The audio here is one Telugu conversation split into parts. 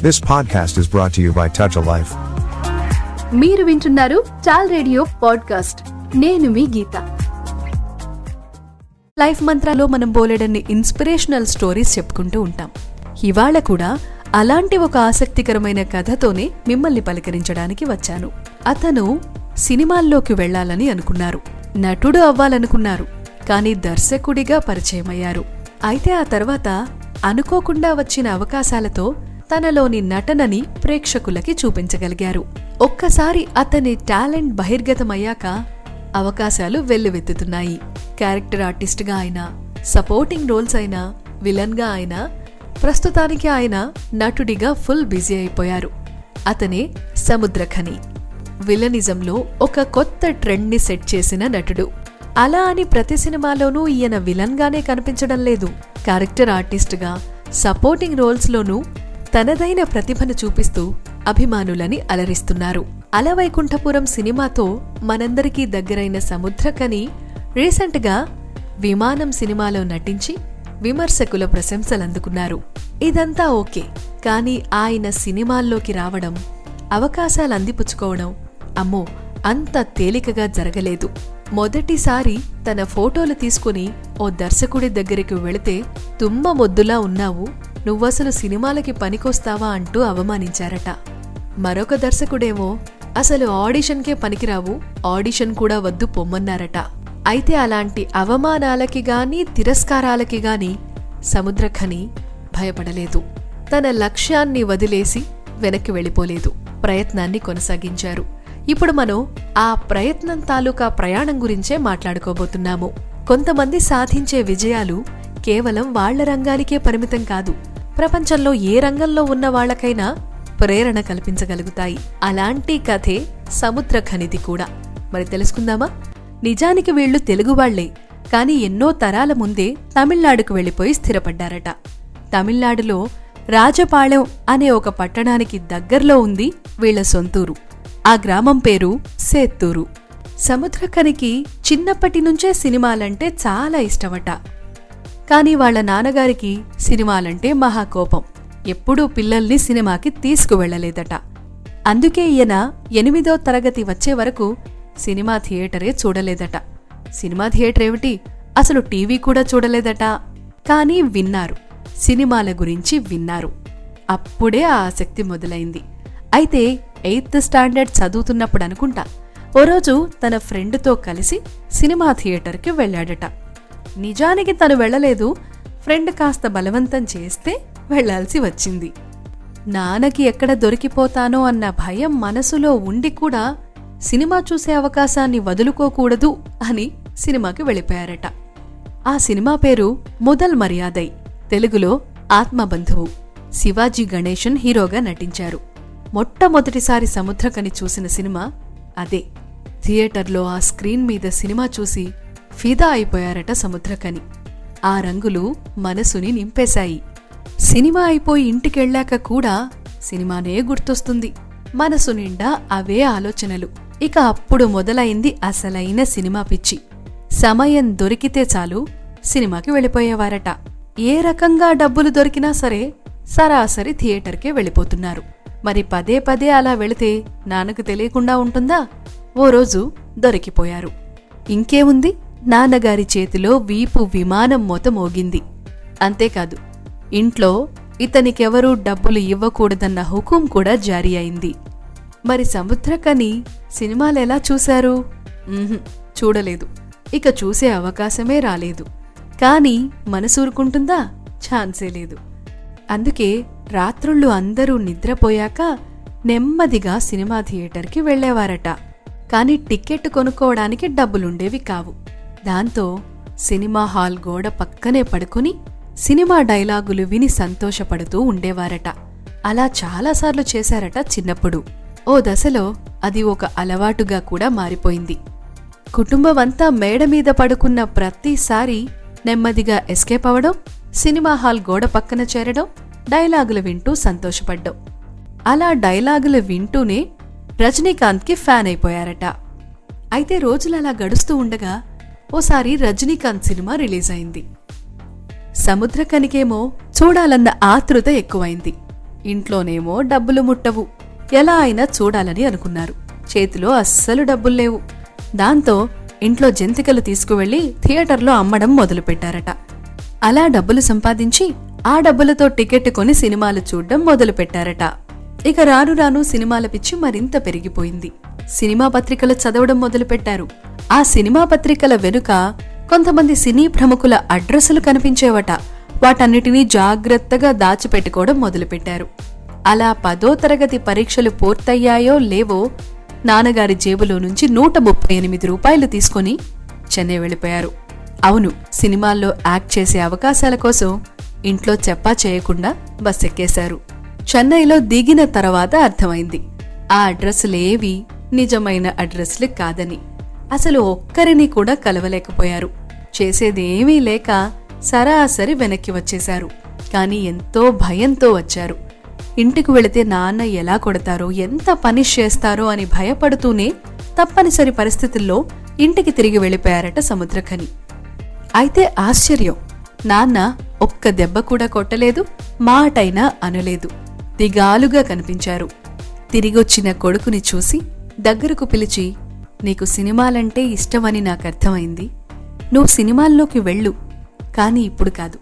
This podcast is brought to you by Touch a Life. మీరు వింటున్నారు చాల్ రేడియో పాడ్కాస్ట్ నేను మీ గీత. లైఫ్ మంత్రాలో మనం బోలెడన్ని ఇన్స్పిరేషనల్ స్టోరీస్ చెప్పుకుంటూ ఉంటాం. ఇవాళ కూడా అలాంటి ఒక ఆసక్తికరమైన కథతోనే మిమ్మల్ని పలకరించడానికి వచ్చాను. అతను సినిమాల్లోకి వెళ్ళాలని అనుకున్నారు. నటుడు అవ్వాలనుకున్నారు. కానీ దర్శకుడిగా పరిచయమయ్యారు. అయితే ఆ తర్వాత అనుకోకుండా వచ్చిన అవకాశాలతో తనలోని నటనని ప్రేక్షకులకి చూపించగలిగారు. ఒక్కసారి అతని టాలెంట్ బహిర్గతమయ్యాక అవకాశాలు వెల్లువెత్తుతున్నాయి. క్యారెక్టర్ ఆర్టిస్ట్గా అయినా సపోర్టింగ్ రోల్స్ అయినా విలన్గా అయినా ప్రస్తుతానికి ఆయన నటుడిగా ఫుల్ బిజీ అయిపోయారు. అతనే సముద్రఖని. విలనిజంలో ఒక కొత్త ట్రెండ్ని సెట్ చేసిన నటుడు. అలా అని ప్రతి సినిమాలోనూ ఈయన విలన్గానే కనిపించడం లేదు. క్యారెక్టర్ ఆర్టిస్ట్గా సపోర్టింగ్ రోల్స్లోనూ తనదైన ప్రతిభను చూపిస్తూ అభిమానులని అలరిస్తున్నారు. అలవైకుంఠపురం సినిమాతో మనందరికీ దగ్గరైన సముద్రకని రీసెంట్గా విమానం సినిమాలో నటించి విమర్శకుల ప్రశంసలందుకున్నారు. ఇదంతా ఓకే కానీ ఆయన సినిమాల్లోకి రావడం అవకాశాలు అందిపుచ్చుకోవడం అమ్మో అంత తేలికగా జరగలేదు. మొదటిసారి తన ఫోటోలు తీసుకుని ఓ దర్శకుడి దగ్గరికి వెళితే తుమ్మ మొద్దులా ఉన్నావు నువ్వసలు సినిమాలకి పనికొస్తావా అంటూ అవమానించారట. మరొక దర్శకుడేమో అసలు ఆడిషన్కే పనికిరావు ఆడిషన్ కూడా వద్దు పొమ్మన్నారట. అయితే అలాంటి అవమానాలకి గాని తిరస్కారాలకి గాని సముద్రఖని భయపడలేదు. తన లక్ష్యాన్ని వదిలేసి వెనక్కి వెళ్ళిపోలేదు. ప్రయత్నాన్ని కొనసాగించారు. ఇప్పుడు మనం ఆ ప్రయత్నం తాలూకా ప్రయాణం గురించే మాట్లాడుకోబోతున్నాము. కొంతమంది సాధించే విజయాలు కేవలం వాళ్ళ రంగానికే పరిమితం కాదు ప్రపంచంలో ఏ రంగంలో ఉన్న వాళ్ళకైనా ప్రేరణ కల్పించగలుగుతాయి. అలాంటి కథే సముద్ర ఖనిది కూడా. మరి తెలుసుకుందామా? నిజానికి వీళ్ళు తెలుగువాళ్ళే కాని ఎన్నో తరాల ముందే తమిళనాడుకు వెళ్ళిపోయి స్థిరపడ్డారట. తమిళనాడులో రాజపాళెం అనే ఒక పట్టణానికి దగ్గర్లో ఉంది వీళ్ళ సొంతూరు. ఆ గ్రామం పేరు సేత్తూరు. సముద్రకనికి చిన్నప్పటి నుంచే సినిమాలంటే చాలా ఇష్టమట. కానీ వాళ్ళ నాన్నగారికి సినిమాలంటే మహాకోపం ఎప్పుడూ పిల్లల్ని సినిమాకి తీసుకువెళ్ళలేదట అందుకే ఈయన ఎనిమిదో తరగతి వచ్చే వరకు సినిమా థియేటరే చూడలేదట. సినిమా థియేటర్ ఏమిటి? అసలు టీవీ కూడా చూడలేదట. కానీ విన్నారు. సినిమాల గురించి విన్నారు. అప్పుడే ఆ ఆసక్తి మొదలైంది. అయితే ఎయిత్ స్టాండర్డ్ చదువుతున్నప్పుడు అనుకుంటా ఓ రోజు తన ఫ్రెండ్తో కలిసి సినిమా థియేటర్కి వెళ్ళాడట. నిజానికి తను వెళ్ళలేదు. ఫ్రెండ్ కాస్త బలవంతం చేస్తే వెళ్ళాల్సి వచ్చింది. నాన్నకి ఎక్కడ దొరికిపోతానో అన్న భయం మనసులో ఉండి కూడా సినిమా చూసే అవకాశాన్ని వదులుకోకూడదు అని సినిమాకి వెళ్ళిపోయారట. ఆ సినిమా పేరు మొదల్ మర్యాదై తెలుగులో ఆత్మబంధువు శివాజీ గణేషన్ హీరోగా నటించారు. మొట్టమొదటిసారి సముద్రకని చూసిన సినిమా అదే. థియేటర్లో ఆ స్క్రీన్ మీద సినిమా చూసి ఫిదా అయిపోయారట సముద్రకని. ఆ రంగులు మనసుని నింపేశాయి. సినిమా అయిపోయి ఇంటికెళ్ళాక కూడా సినిమానే గుర్తొస్తుంది. మనసు నిండా అవే ఆలోచనలు. ఇక అప్పుడు మొదలైంది అసలైన సినిమా పిచ్చి. సమయం దొరికితే చాలు సినిమాకి వెళ్ళిపోయేవారట. ఏ రకంగా డబ్బులు దొరికినా సరే సరాసరి థియేటర్కే వెళ్ళిపోతున్నారు. మరి పదే పదే అలా వెళితే నాన్నకు తెలియకుండా ఉంటుందా? ఓ రోజు దొరికిపోయారు. ఇంకేముంది? నాన్నగారి చేతిలో వీపు విమానం మొతమోగింది అంతేకాదు ఇంట్లో ఇతనికెవరూ డబ్బులు ఇవ్వకూడదన్న హుకుం కూడా జారీ అయింది. మరి సముద్రకని సినిమాలెలా చూశారు? చూడలేదు. ఇక చూసే అవకాశమే రాలేదు. కాని మనసూరుకుంటుందా? ఛాన్సే లేదు. అందుకే రాత్రుళ్ళు అందరూ నిద్రపోయాక నెమ్మదిగా సినిమా థియేటర్కి వెళ్ళేవారట కాని టిక్కెట్ కొనుక్కోవడానికి డబ్బులుండేవి కావు. దాంతో సినిమా హాల్ గోడ పక్కనే పడుకుని సినిమా డైలాగులు విని సంతోషపడుతూ ఉండేవారట. అలా చాలాసార్లు చేశారట చిన్నప్పుడు. ఓ దశలో అది ఒక అలవాటుగా కూడా మారిపోయింది. కుటుంబమంతా మేడ మీద పడుకున్న ప్రతిసారి నెమ్మదిగా ఎస్కేప్ అవడం సినిమా హాల్ గోడ పక్కన చేరడం డైలాగులు వింటూ సంతోషపడ్డం. అలా డైలాగులు వింటూనే రజనీకాంత్కి ఫ్యాన్ అయిపోయారట. అయితే రోజులలా గడుస్తూ ఉండగా ఓసారి రజనీకాంత్ సినిమా రిలీజ్ అయింది సముద్రకనికేమో చూడాలన్న ఆతృత ఎక్కువైంది. ఇంట్లోనేమో డబ్బులు ముట్టవు. ఎలా అయినా చూడాలని అనుకున్నారు. చేతిలో అస్సలు డబ్బులు లేవు. దాంతో ఇంట్లో జంతికలు తీసుకువెళ్ళి థియేటర్లో అమ్మడం మొదలుపెట్టారట. అలా డబ్బులు సంపాదించి ఆ డబ్బులతో టికెట్ కొని సినిమాలు చూడ్డం మొదలుపెట్టారట. ఇక రాను రాను సినిమాల పిచ్చి మరింత పెరిగిపోయింది. సినిమా పత్రికలు చదవడం మొదలుపెట్టారు. ఆ సినిమా పత్రికల వెనుక కొంతమంది సినీ ప్రముఖుల అడ్రస్సులు కనిపించేవట. వాటన్నిటినీ జాగ్రత్తగా దాచిపెట్టుకోవడం మొదలుపెట్టారు. అలా పదో తరగతి పరీక్షలు పూర్తయ్యాయో లేవో నాన్నగారి జేబులో నుంచి నూట ముప్పై ఎనిమిది రూపాయలు తీసుకొని చెన్నై వెళ్ళిపోయారు. అవును సినిమాల్లో యాక్ట్ చేసే అవకాశాల కోసం ఇంట్లో చెప్పా చేయకుండా బస్ ఎక్కేశారు చెన్నైలో దిగిన తర్వాత అర్థమైంది. ఆ అడ్రస్లేవి నిజమైన అడ్రస్లు కాదని. అసలు ఒక్కరిని కూడా కలవలేకపోయారు. చేసేదేమీ లేక సరాసరి వెనక్కి వచ్చేశారు. కాని ఎంతో భయంతో వచ్చారు. ఇంటికి వెళితే నాన్న ఎలా కొడతారో ఎంత పనిష్ చేస్తారో అని భయపడుతూనే తప్పనిసరి పరిస్థితుల్లో ఇంటికి తిరిగి వెళ్ళిపోయారట సముద్రఖని అయితే ఆశ్చర్యం. నాన్న ఒక్క దెబ్బ కూడా కొట్టలేదు మాటైనా అనలేదు. దిగాలుగా కనిపించారు. తిరిగొచ్చిన కొడుకుని చూసి దగ్గరకు పిలిచి నీకు సినిమాలంటే ఇష్టమని నాకు అర్థమైంది నువ్వు సినిమాల్లోకి వెళ్ళు. కాని ఇప్పుడు కాదు.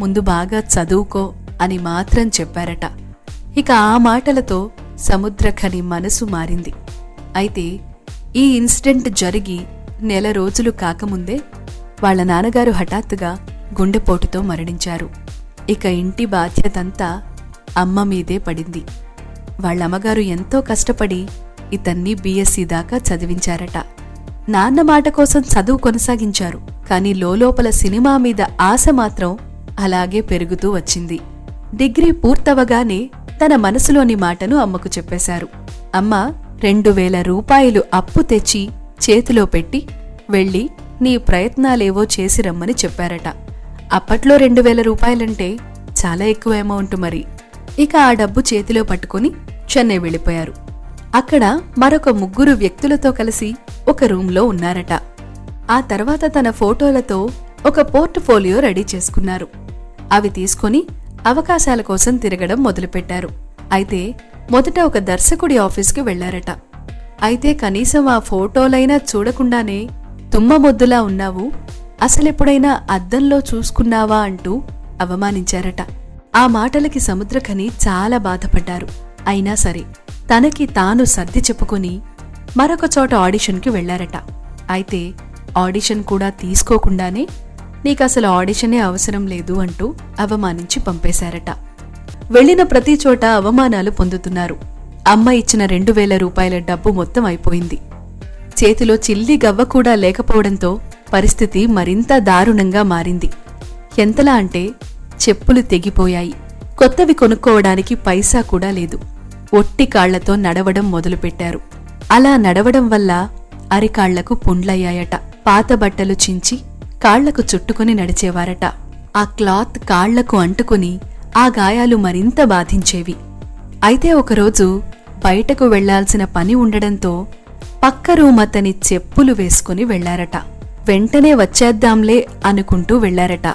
ముందు బాగా చదువుకో అని మాత్రం చెప్పారట. ఇక ఆ మాటలతో సముద్రఖని మనసు మారింది. అయితే ఈ ఇన్సిడెంట్ జరిగి నెల రోజులు కాకముందే వాళ్ళ నాన్నగారు హఠాత్తుగా గుండెపోటుతో మరణించారు. ఇక ఇంటి బాధ్యతంతా అమ్మ మీదే పడింది. వాళ్ళమ్మగారు ఎంతో కష్టపడి ఇతన్ని బీఎస్సీ దాకా చదివించారట. నాన్న మాట కోసం చదువు కొనసాగించారు కాని లోలోపల సినిమా మీద ఆశ మాత్రం అలాగే పెరుగుతూ వచ్చింది. డిగ్రీ పూర్తవగానే తన మనసులోని మాటను అమ్మకు చెప్పేశారు. అమ్మ రెండు వేల రూపాయలు అప్పు తెచ్చి చేతిలో పెట్టి వెళ్ళి నీ ప్రయత్నాలేవో చేసి రమ్మని చెప్పారట. అప్పట్లో రెండు వేల రూపాయలంటే చాలా ఎక్కువ అమౌంట్ మరి. ఇక ఆ డబ్బు చేతిలో పట్టుకుని చెన్నై వెళ్ళిపోయారు. అక్కడ మరొక ముగ్గురు వ్యక్తులతో కలిసి ఒక రూంలో ఉన్నారట. ఆ తర్వాత తన ఫోటోలతో ఒక పోర్ట్ఫోలియో రెడీ చేసుకున్నారు. అవి తీసుకొని అవకాశాల కోసం తిరగడం మొదలుపెట్టారు. అయితే మొదట ఒక దర్శకుడి ఆఫీస్కి వెళ్ళారట. అయితే కనీసం ఆ ఫోటోలైనా చూడకుండానే తుమ్మ మొద్దులా ఉన్నావు అసలెప్పుడైనా అద్దంలో చూసుకున్నావా అంటూ అవమానించారట. ఆ మాటలకి సముద్రఖని చాలా బాధపడ్డారు. అయినా సరే తనకి తాను సర్ది చెప్పుకుని మరొక చోట ఆడిషన్కి వెళ్ళారట అయితే ఆడిషన్ కూడా తీసుకోకుండానే నీకసలు ఆడిషనే అవసరం లేదు అంటూ అవమానించి పంపేశారట. వెళ్ళిన ప్రతి చోట అవమానాలు పొందుతున్నారు. అమ్మ ఇచ్చిన రెండు వేల రూపాయల డబ్బు మొత్తం అయిపోయింది. చేతిలో చిల్లి గవ్వ కూడా లేకపోవడంతో పరిస్థితి మరింత దారుణంగా మారింది. ఎంతలా అంటే చెప్పులు తెగిపోయాయి. కొత్తవి కొనుక్కోవడానికి పైసా కూడా లేదు. ఒట్టి కాళ్ళతో నడవడం మొదలుపెట్టారు. అలా నడవడం వల్ల అరికాళ్ళకు పుండ్లయ్యాయట. పాత బట్టలు చించి కాళ్ళకు చుట్టుకుని నడిచేవారట. ఆ క్లాత్ కాళ్ళకు అంటుకుని ఆ గాయాలు మరింత బాధించేవి. అయితే ఒకరోజు బయటకు వెళ్ళాల్సిన పని ఉండడంతో పక్క రూమ్ అతని చెప్పులు వేసుకుని వెళ్ళారట. వెంటనే వచ్చేద్దాంలే అనుకుంటూ వెళ్ళారట.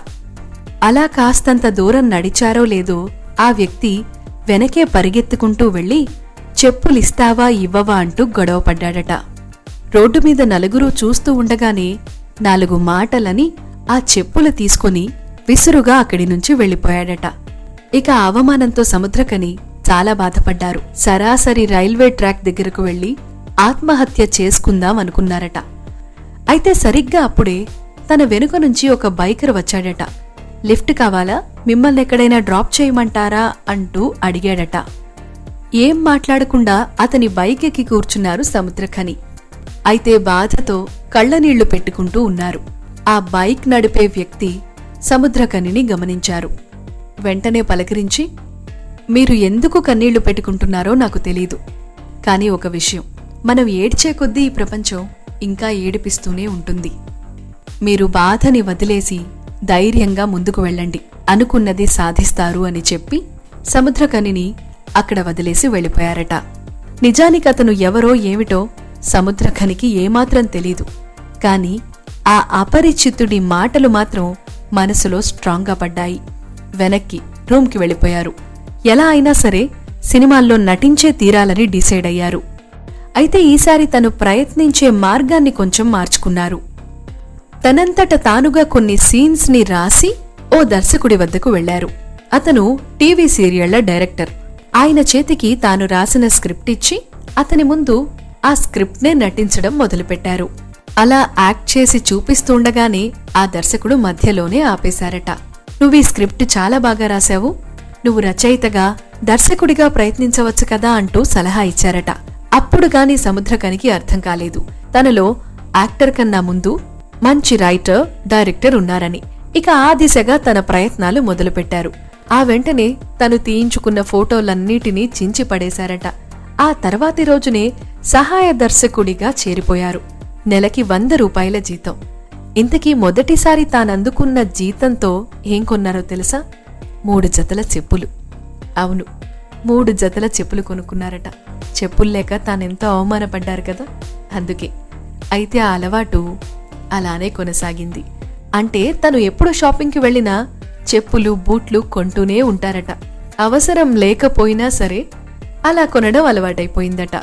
అలా కాస్తంత దూరం నడిచారో లేదో ఆ వ్యక్తి వెనకే పరిగెత్తుకుంటూ వెళ్ళి చెప్పులిస్తావా ఇవ్వవా అంటూ గొడవపడ్డాడట రోడ్డు మీద నలుగురు చూస్తూ ఉండగానే నాలుగు మాటలని ఆ చెప్పులు తీసుకుని విసురుగా అక్కడి నుంచి వెళ్ళిపోయాడట ఇక అవమానంతో సముద్రకని చాలా బాధపడ్డారు. సరాసరి రైల్వే ట్రాక్ దగ్గరకు వెళ్ళి ఆత్మహత్య చేసుకుందాం అనుకున్నారట. అయితే సరిగ్గా అప్పుడే తన వెనుక నుంచి ఒక బైకర్ వచ్చాడట. లిఫ్ట్ కావాలా? మిమ్మల్ని ఎక్కడైనా డ్రాప్ చేయమంటారా అంటూ అడిగాడట. ఏం మాట్లాడకుండా అతని బైక్ ఎక్కి కూర్చున్నారు సముద్రఖని. అయితే బాధతో కళ్ళనీళ్ళు పెట్టుకుంటూ ఉన్నారు. ఆ బైక్ నడిపే వ్యక్తి సముద్రఖనిని గమనించారు. వెంటనే పలకరించి మీరు ఎందుకు కన్నీళ్ళు పెట్టుకుంటున్నారో నాకు తెలీదు. కానీ ఒక విషయం. మనం ఏడ్చే కొద్దీ ఈ ప్రపంచం ఇంకా ఏడిపిస్తూనే ఉంటుంది. మీరు బాధని వదిలేసి ధైర్యంగా ముందుకు వెళ్ళండి. అనుకున్నది సాధిస్తారు అని చెప్పి సముద్రకనిని అక్కడ వదిలేసి వెళ్ళిపోయారట. నిజానికి అతను ఎవరో ఏమిటో సముద్రఖనికి ఏమాత్రం తెలీదు. కాని ఆ అపరిచితుడి మాటలు మాత్రం మనసులో స్ట్రాంగ్గా పడ్డాయి. వెనక్కి రూమ్కి వెళ్ళిపోయారు. ఎలా అయినా సరే సినిమాల్లో నటించే తీరాలని డిసైడ్ అయ్యారు. అయితే ఈసారి తను ప్రయత్నించే మార్గాన్ని కొంచెం మార్చుకున్నారు. తనంతట తానుగా కొన్ని సీన్స్ని రాసి ఓ దర్శకుడి వద్దకు వెళ్ళారు అతను టీవీ సీరియళ్ళ డైరెక్టర్. ఆయన చేతికి తాను రాసిన స్క్రిప్ట్ ఇచ్చి అతని ముందు ఆ స్క్రిప్ట్నే నటించడం మొదలుపెట్టారు. అలా యాక్ట్ చేసి చూపిస్తుండగానే ఆ దర్శకుడు మధ్యలోనే ఆపేశారట. నువ్వు ఈ స్క్రిప్ట్ చాలా బాగా రాశావు. నువ్వు రచయితగా దర్శకుడిగా ప్రయత్నించవచ్చు కదా అంటూ సలహా ఇచ్చారట. అప్పుడు గాని సముద్రకనికి అర్థం కాలేదు. తనలో యాక్టర్ కన్నా ముందు మంచి రైటర్ డైరెక్టర్ ఉన్నారని. ఇక ఆ దిశగా తన ప్రయత్నాలు మొదలుపెట్టారు. ఆ వెంటనే తను తీయించుకున్న ఫోటోలన్నిటినీ చించి పడేశారట. ఆ తర్వాతి రోజునే సహాయ దర్శకుడిగా చేరిపోయారు. నెలకి వంద రూపాయల జీతం. ఇంతకీ మొదటిసారి తానందుకున్న జీతంతో ఏం కొన్నారో తెలుసా? మూడు జతల చెప్పులు. అవును మూడు జతల చెప్పులు కొనుక్కున్నారట. చెప్పులు లేక తానెంతో అవమానపడ్డారు కదా? అందుకే. అయితే ఆ అలవాటు అలానే కొనసాగింది. అంటే తను ఎప్పుడు షాపింగ్కి వెళ్ళినా చెప్పులు బూట్లు కొంటూనే ఉంటారట. అవసరం లేకపోయినా సరే అలా కొనడం అలవాటైపోయిందట.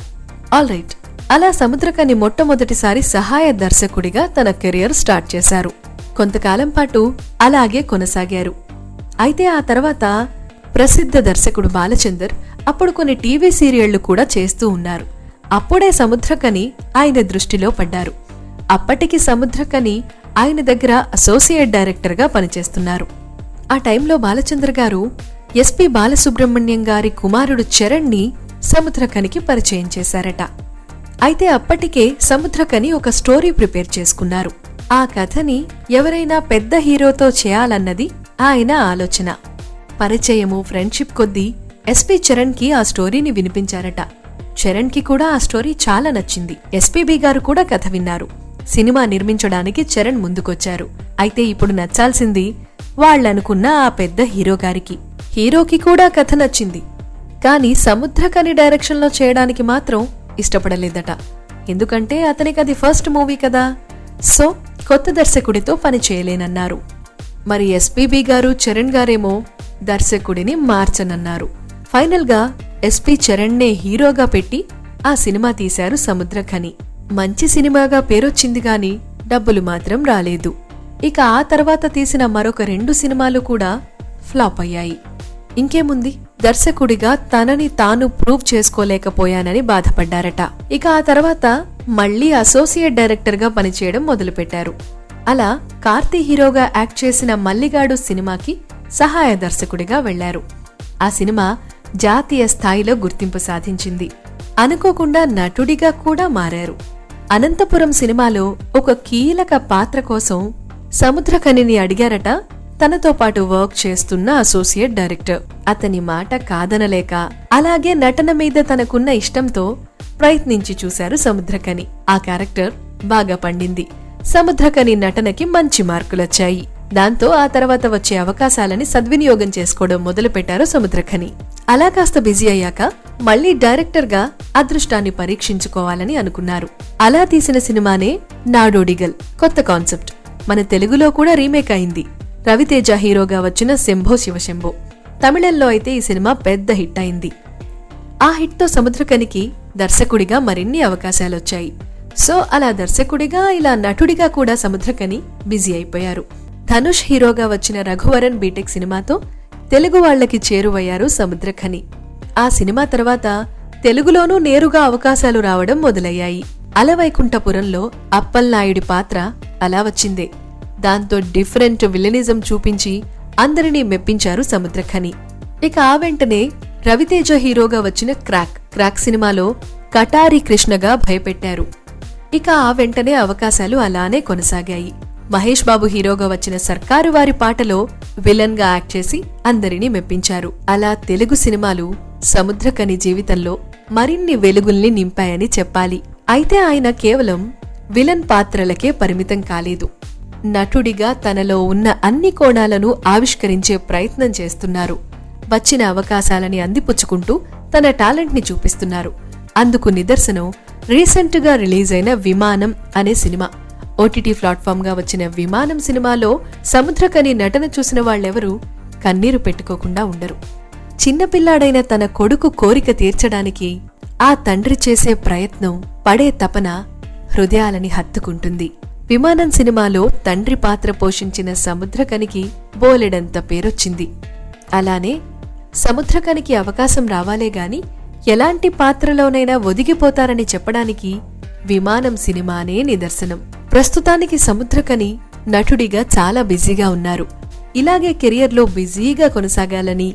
All right. అలా సముద్రకని మొట్టమొదటిసారి సహాయ దర్శకుడిగా తన కెరియర్ స్టార్ట్ చేశారు. కొంతకాలం పాటు అలాగే కొనసాగారు. అయితే ఆ తర్వాత ప్రసిద్ధ దర్శకుడు బాలచందర్ అప్పుడు కొన్ని టీవీ సీరియళ్ళు కూడా చేస్తూ ఉన్నారు. అప్పుడే సముద్రకని ఆయన దృష్టిలో పడ్డారు. అప్పటికి సముద్రకని ఆయన దగ్గర అసోసియేట్ డైరెక్టర్గా పనిచేస్తున్నారు. ఆ టైంలో బాలచంద్ర గారు ఎస్పి బాలసుబ్రహ్మణ్యం గారి కుమారుడు చరణ్ని సముద్రకనికి పరిచయం చేశారట. అయితే అప్పటికే సముద్రకని ఒక స్టోరీ ప్రిపేర్ చేసుకున్నారు. ఆ కథని ఎవరైనా పెద్ద హీరోతో చేయాలన్నది ఆయన ఆలోచన. పరిచయము ఫ్రెండ్షిప్ కొద్దీ ఎస్పి చరణ్కి ఆ స్టోరీని వినిపించారట. చరణ్కి కూడా ఆ స్టోరీ చాలా నచ్చింది. ఎస్పీబీ గారు కూడా కథ విన్నారు. సినిమా నిర్మించడానికి చరణ్ ముందుకొచ్చారు. అయితే ఇప్పుడు నచ్చాల్సింది వాళ్ళనుకున్న ఆ పెద్ద హీరో గారికి. హీరోకి కూడా కథ నచ్చింది. కానీ సముద్రకని డైరెక్షన్లో చేయడానికి మాత్రం ఇష్టపడలేదట. ఎందుకంటే అతనికి అది ఫస్ట్ మూవీ కదా. సో కొత్త దర్శకుడితో పని చేయలేనన్నారు. మరి ఎస్పీబి గారు చరణ్ గారేమో దర్శకుడిని మార్చనన్నారు. ఫైనల్గా ఎస్పీ చరణ్నే హీరోగా పెట్టి ఆ సినిమా తీశారు సముద్రఖని మంచి సినిమాగా పేరొచ్చింది గాని డబ్బులు మాత్రం రాలేదు. ఇక ఆ తర్వాత తీసిన మరొక రెండు సినిమాలు కూడా ఫ్లాప్ అయ్యాయి. ఇంకేముంది? దర్శకుడిగా తనని తాను ప్రూవ్ చేసుకోలేకపోయానని బాధపడ్డారట. ఇక ఆ తర్వాత మళ్ళీ అసోసియేట్ డైరెక్టర్గా పనిచేయడం మొదలుపెట్టారు. అలా కార్తీ హీరోగా యాక్ట్ చేసిన మల్లిగాడు సినిమాకి సహాయ దర్శకుడిగా వెళ్ళారు. ఆ సినిమా జాతీయ స్థాయిలో గుర్తింపు సాధించింది. అనుకోకుండా నటుడిగా కూడా మారారు. అనంతపురం సినిమాలో ఒక కీలక పాత్ర కోసం సముద్రకనిని అడిగారట. తనతో పాటు వర్క్ చేస్తున్న అసోసియేట్ డైరెక్టర్. అతని మాట కాదనలేక అలాగే నటన మీద తనకున్న ఇష్టంతో ప్రయత్నించి చూశారు సముద్రకని. ఆ క్యారెక్టర్ బాగా పండింది. సముద్రకని నటనకి మంచి మార్కులొచ్చాయి. దాంతో ఆ తర్వాత వచ్చే అవకాశాలని సద్వినియోగం చేసుకోవడం మొదలుపెట్టారు సముద్రఖని అలా కాస్త బిజీ అయ్యాక మళ్ళీ డైరెక్టర్గా అదృష్టాన్ని పరీక్షించుకోవాలని అనుకున్నారు. అలా తీసిన సినిమానే నాడోడిగల్ కొత్త కాన్సెప్ట్. మన తెలుగులో కూడా రీమేక్ అయింది. రవితేజ హీరోగా వచ్చిన శంభో శివశంభో. తమిళంలో అయితే ఈ సినిమా పెద్ద హిట్ అయింది. ఆ హిట్తో సముద్రకనికి దర్శకుడిగా మరిన్ని అవకాశాలొచ్చాయి. సో అలా దర్శకుడిగా ఇలా నటుడిగా కూడా సముద్రకని బిజీ అయిపోయారు. ధనుష్ హీరోగా వచ్చిన రఘువరన్ బీటెక్ సినిమాతో తెలుగు వాళ్ళకి చేరువయ్యారు సముద్రఖని ఆ సినిమా తర్వాత తెలుగులోనూ నేరుగా అవకాశాలు రావడం మొదలయ్యాయి. అలవైకుంఠపురంలో అప్పల్నాయుడి పాత్ర అలా వచ్చిందే. దాంతో డిఫరెంట్ విలనిజం చూపించి అందరినీ మెప్పించారు సముద్రఖని. ఇక ఆ వెంటనే రవితేజ హీరోగా వచ్చిన క్రాక్ క్రాక్ సినిమాలో కటారి కృష్ణగా భయపెట్టారు. ఇక ఆ వెంటనే అవకాశాలు అలానే కొనసాగాయి. మహేష్ బాబు హీరోగా వచ్చిన సర్కారు వారి పాటలో విలన్గా యాక్ట్ చేసి అందరినీ మెప్పించారు. అలా తెలుగు సినిమాలు సముద్రకని జీవితంలో మరిన్ని వెలుగుల్ని నింపాయని చెప్పాలి. అయితే ఆయన కేవలం విలన్ పాత్రలకే పరిమితం కాలేదు. నటుడిగా తనలో ఉన్న అన్ని కోణాలను ఆవిష్కరించే ప్రయత్నం చేస్తున్నారు. వచ్చిన అవకాశాలని అందిపుచ్చుకుంటూ తన టాలెంట్ని చూపిస్తున్నారు. అందుకు నిదర్శనం రీసెంట్గా రిలీజ్ అయిన విమానం అనే సినిమా. ఓటీటీ ప్లాట్ఫామ్గా వచ్చిన విమానం సినిమాలో సముద్రకని నటన చూసిన వాళ్ళెవరూ కన్నీరు పెట్టుకోకుండా ఉండరు. చిన్నపిల్లాడైన తన కొడుకు కోరిక తీర్చడానికి ఆ తండ్రి చేసే ప్రయత్నం పడే తపన హృదయాలని హత్తుకుంటుంది. విమానం సినిమాలో తండ్రి పాత్ర పోషించిన సముద్రకనికి బోలెడంత పేరొచ్చింది. అలానే సముద్రకనికి అవకాశం రావాలే గాని ఎలాంటి పాత్రలోనైనా ఒదిగిపోతారని చెప్పడానికి విమానం సినిమానే నిదర్శనం. ప్రస్తుతానికి సముద్రకని నటుడిగా చాలా బిజీగా ఉన్నారు. ఇలాగే కెరియర్లో బిజీగా కొనసాగాలని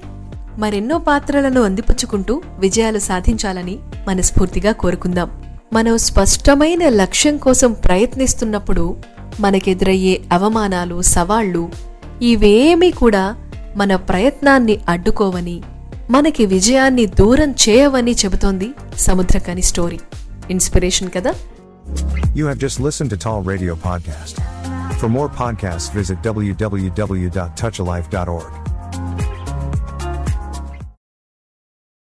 మరెన్నో పాత్రలను అందిపుచ్చుకుంటూ విజయాలు సాధించాలని మనస్ఫూర్తిగా కోరుకుందాం మనం స్పష్టమైన లక్ష్యం కోసం ప్రయత్నిస్తున్నప్పుడు మనకెదురయ్యే అవమానాలు సవాళ్ళు ఇవేమీ కూడా మన ప్రయత్నాన్ని అడ్డుకోవని మనకి విజయాన్ని దూరం చేయవని చెబుతోంది సముద్రకని స్టోరీ ఇన్స్పిరేషన్ కదా You have just listened to Tall Radio Podcast. For more podcasts, visit www.touchalife.org.